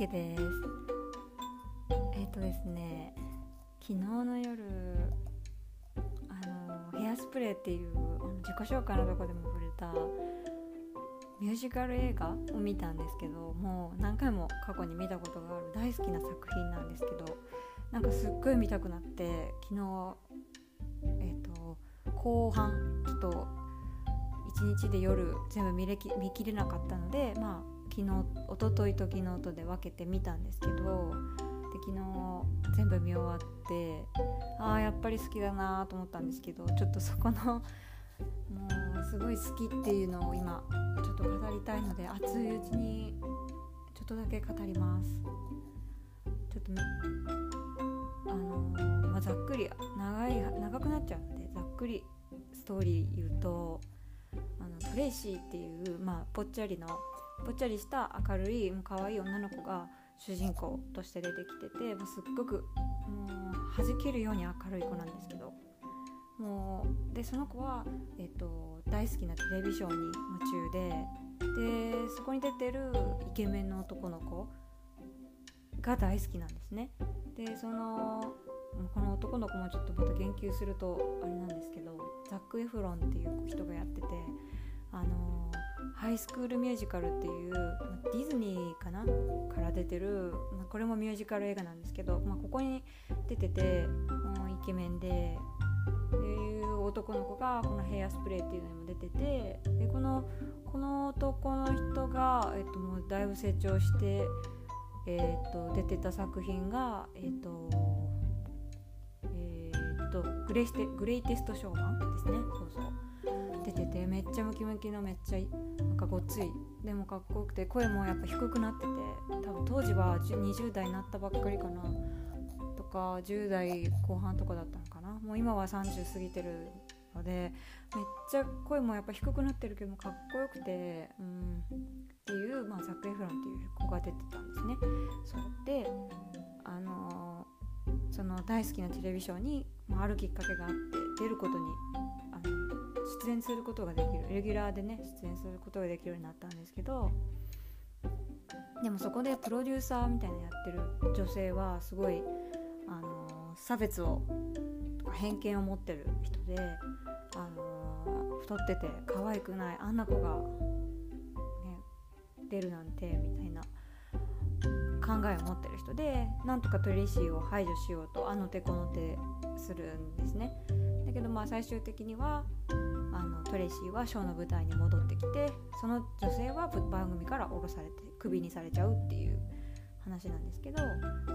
けです。えっ、ー、とですね昨日の夜あのヘアスプレーっていうあの自己紹介のとこでも触れたミュージカル映画を見たんですけどもう何回も過去に見たことがある大好きな作品なんですけどなんかすっごい見たくなって昨日えっ、ー、と後半ちょっと一日で夜全部見れき見きれなかったのでまあ昨日一昨日と昨日とで分けてみたんですけどで昨日全部見終わってああやっぱり好きだなと思ったんですけどちょっとそこのもうすごい好きっていうのを今ちょっと語りたいので熱いうちにちょっとだけ語ります。ちょっとあの、まあ、ざっくり長い長くなっちゃうんでざっくりストーリー言うとあのトレイシーっていう、まあ、ぽっちゃりのぽっちゃりした明るいもう可愛い女の子が主人公として出てきててもうすっごくもう弾けるように明るい子なんですけどもうでその子は、えーと、大好きなテレビショーに夢中ででそこに出てるイケメンの男の子が大好きなんですね。でそのこの男の子もちょっとまた言及するとあれなんですけどザック・エフロンっていう人がやっててあのハイスクールミュージカルっていうディズニーかな？から出てる、まあ、これもミュージカル映画なんですけど、まあ、ここに出ててもうイケメンでっていう男の子がこのヘアスプレーっていうのにも出ててでこのこの男の人が、えっと、もうだいぶ成長して、えっと、出てた作品がえっとえっとグレイテグレイテストショーマンですね。そうそう。出ててめっちゃムキムキのめっちゃなんかごっついでもかっこよくて声もやっぱ低くなってて多分当時は20代になったばっかりかなとか10代後半とかだったのかなもう今は30過ぎてるのでめっちゃ声もやっぱ低くなってるけどもかっこよくてうんっていう、まあ、ザック・エフロンっていう子が出てたんですね。そうであのー、その大好きなテレビショーに、まあ、あるきっかけがあって出ることに出演することができるレギュラーでね出演することができるようになったんですけどでもそこでプロデューサーみたいなやってる女性はすごい、あの、差別を偏見を持ってる人で、あの、太ってて可愛くないあんな子が、ね、出るなんてみたいな考えを持ってる人でなんとかトレイシーを排除しようとあの手この手するんですね。だけどまあ最終的にはあのトレイシーはショーの舞台に戻ってきてその女性は番組から降ろされてクビにされちゃうっていう話なんですけど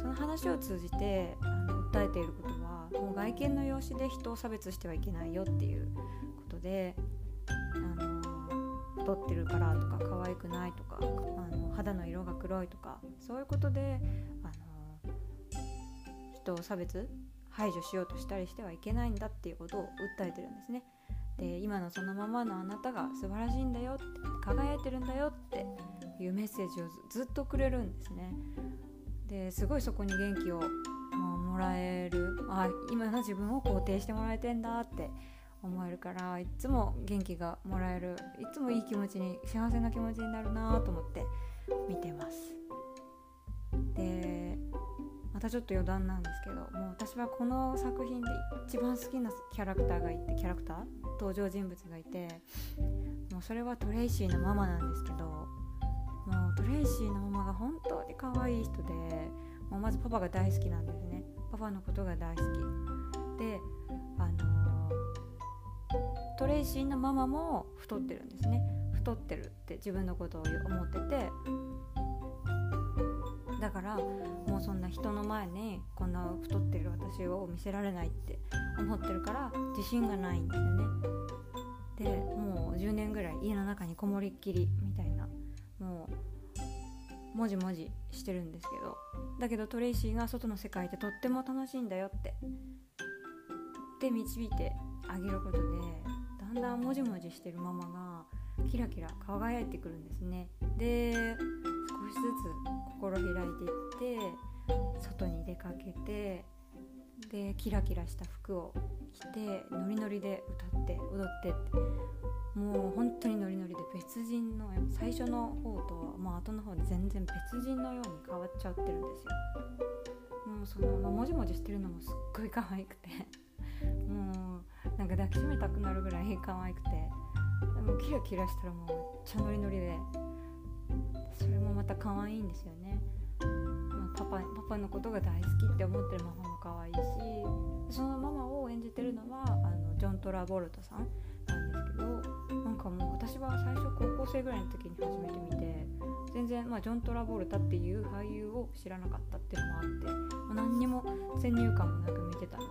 その話を通じてあの訴えていることはもう外見の容姿で人を差別してはいけないよっていうことであの太ってるからとか可愛くないとかあの肌の色が黒いとかそういうことであの人を差別排除しようとしたりしてはいけないんだっていうことを訴えてるんですね。で今のそのままのあなたが素晴らしいんだよって輝いてるんだよっていうメッセージをずっとくれるんですね。ですごいそこに元気をもらえるあ今の自分を肯定してもらえてんだって思えるからいつも元気がもらえるいつもいい気持ちに幸せな気持ちになるなと思って見てます。たちょっと余談なんですけどもう私はこの作品で一番好きなキャラクターがいてキャラクター登場人物がいてもうそれはトレイシーのママなんですけどもうトレイシーのママが本当に可愛い人でもうまずパパが大好きなんですね。パパのことが大好き。であのー、トレイシーのママも太ってるんですね。太ってるって自分のことを思っててだからもうそんな人の前にこんな太ってる私を見せられないって思ってるから自信がないんですよね。でもう10年ぐらい家の中にこもりっきりみたいなもうもじもじしてるんですけど。だけどトレイシーが外の世界でとっても楽しいんだよって。で導いてあげることでだんだんもじもじしてるママがキラキラ輝いてくるんですね。で少しずつ心開いていって外に出かけてでキラキラした服を着てノリノリで歌って踊ってって。もう本当にノリノリで別人の最初の方ともう後の方で全然別人のように変わっちゃってるんですよ。もうそのもじもじしてるのもすっごい可愛くて。もうなんか抱きしめたくなるぐらい可愛くて。でもキラキラしたらもうめっちゃノリノリでまた可愛いんですよね、まあ、パパパパのことが大好きって思ってるママも可愛いしそのママを演じてるのはあのジョン・トラボルトさんなんですけどなんかもう私は最初高校生ぐらいの時に初めて見て全然、まあ、ジョン・トラボルタっていう俳優を知らなかったっていうのもあって、まあ、何にも先入観もなく見てたの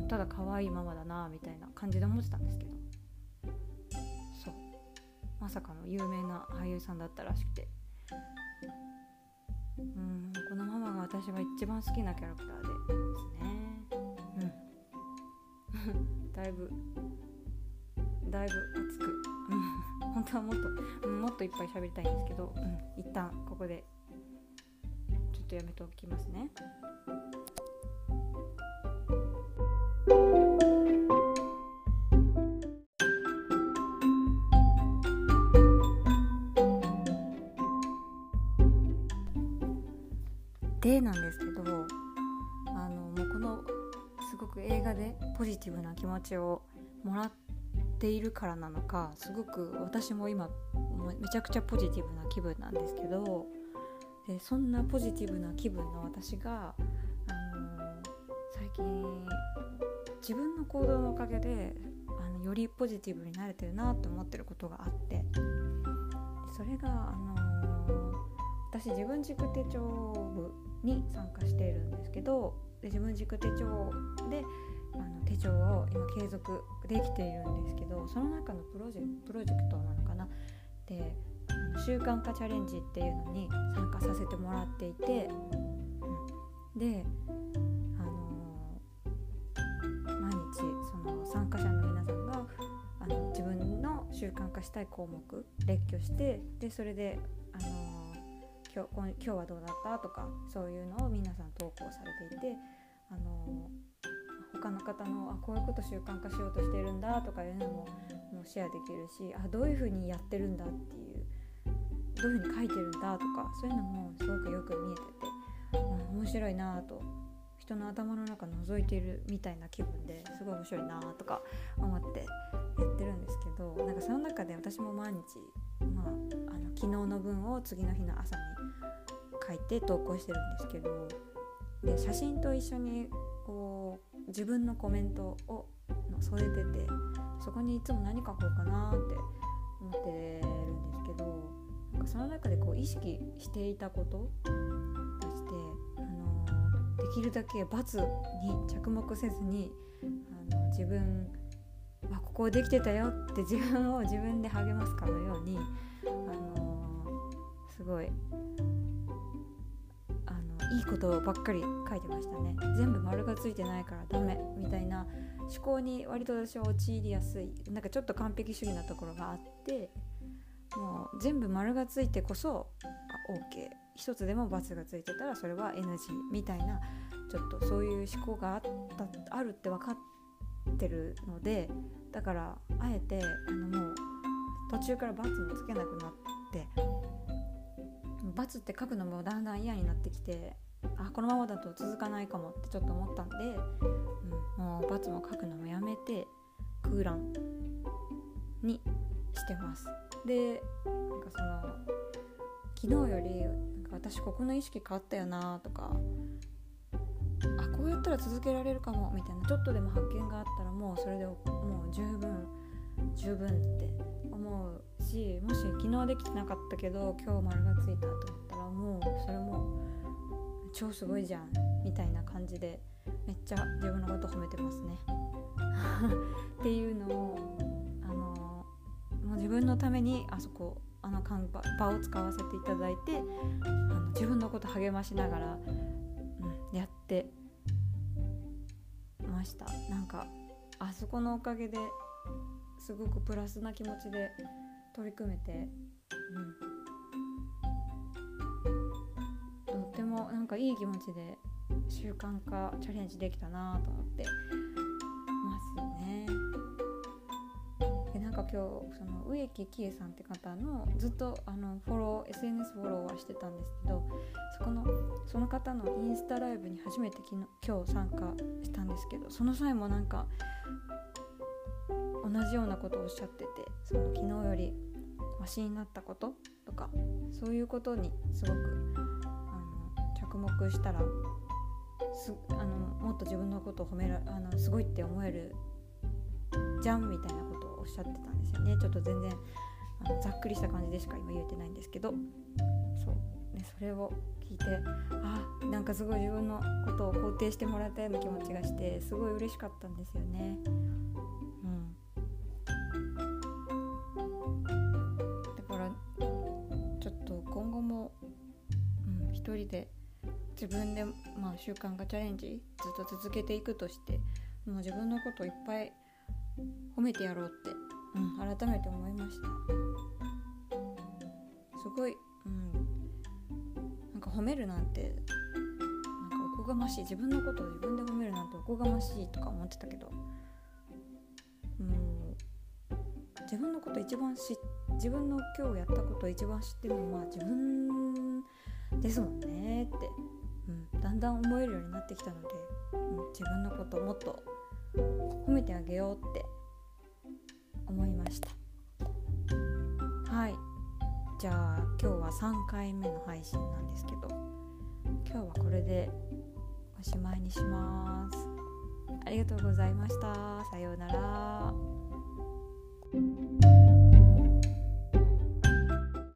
でただ可愛いママだなみたいな感じで思ってたんですけど。そう。まさかの有名な俳優さんだったらしくてうんこのママが私は一番好きなキャラクターでですね。うん。だいぶだいぶ熱く、うん、本当はもっと、もっといっぱい喋りたいんですけど、うん、一旦ここでちょっとやめておきますね。でなんですけどあのもうこのすごく映画でポジティブな気持ちをもらっているからなのかすごく私も今めちゃくちゃポジティブな気分なんですけどでそんなポジティブな気分の私が、あのー、最近自分の行動のおかげであのよりポジティブになれてるなと思ってることがあってそれが、あのー、私自分軸手帳部に参加しているんですけどで自分軸手帳であの手帳を今継続できているんですけどその中のプロジェプロジェクトなのかな？で習慣化チャレンジっていうのに参加させてもらっていて、うん、で、あのー、毎日その参加者の皆さんがあの自分の習慣化したい項目列挙してでそれで、あのー、今日今日はどうだった？とかそういうのを皆さん投稿されていて、あの他の方のあこういうこと習慣化しようとしてるんだとかいうのももうシェアできるしあどういうふうにやってるんだっていうどういうふうに書いてるんだとかそういうのもすごくよく見えてて、うん、面白いなと人の頭の中覗いてるみたいな気分ですごい面白いなとか思ってやってるんですけどなんかその中で私も毎日、まあ、あの昨日の分を次の日の朝に書いて投稿してるんですけどで写真と一緒にこう自分のコメントを添えててそこにいつも何書こうかなって思ってるんですけどなんかその中でこう意識していたこととして、あのできるだけ罰に着目せずにあの自分はここできてたよって自分を自分で励ますかのように、あのすごいいいことばっかり書いてましたね。全部丸がついてないからダメみたいな思考に割と私は陥りやすい。なんかちょっと完璧主義なところがあってもう全部丸がついてこそ OK 一つでも×がついてたらそれは NG みたいなちょっとそういう思考があったあるって分かってるのでだからあえてあのもう途中から×もつけなくなって罰って書くのもだんだん嫌になってきてあこのままだと続かないかもってちょっと思ったんで、うん、もう罰も書くのもやめて空欄にしてます。でなんかその昨日よりなんか私ここの意識変わったよなとかあこうやったら続けられるかもみたいなちょっとでも発見があったらもうそれでもう十分十分って思うしもし昨日できてなかったけど今日丸がついたと思ったらもうそれも超すごいじゃんみたいな感じでめっちゃ自分のこと褒めてますね。っていうのをあのもう自分のためにあそこあの場を使わせていただいてあの自分のこと励ましながら、うん、やってました。なんかあそこのおかげですごくプラスな気持ちで取り組めて、うん、とってもなんかいい気持ちで習慣化チャレンジできたなと思ってますね。でなんか今日その植木喜恵さんって方のずっとあのフォロー SNS フォローはしてたんですけどそこのその方のインスタライブに初めて昨日今日参加したんですけどその際もなんか同じようなことをおっしゃっててその昨日よりマシになったこととかそういうことにすごくあの着目したらすあのもっと自分のことを褒めらあのすごいって思えるじゃんみたいなことをおっしゃってたんですよね。ちょっと全然あのざっくりした感じでしか今言えてないんですけど。そう。ねそれを聞いてあなんかすごい自分のことを肯定してもらったような気持ちがしてすごい嬉しかったんですよね。うん。一人で自分で、まあ、習慣化チャレンジずっと続けていくとしてもう自分のことをいっぱい褒めてやろうって、うん、改めて思いました。すごい、うん、なんか褒めるなんてなんかおこがましい自分のことを自分で褒めるなんておこがましいとか思ってたけどうん自分のこと一番知自分の今日やったことを一番知ってるのは自分のですもんねって、うん、だんだん思えるようになってきたので、うん、自分のことをもっと褒めてあげようって思いました。はい。じゃあ今日は3回目の配信なんですけど今日はこれでおしまいにします。ありがとうございました。さようなら。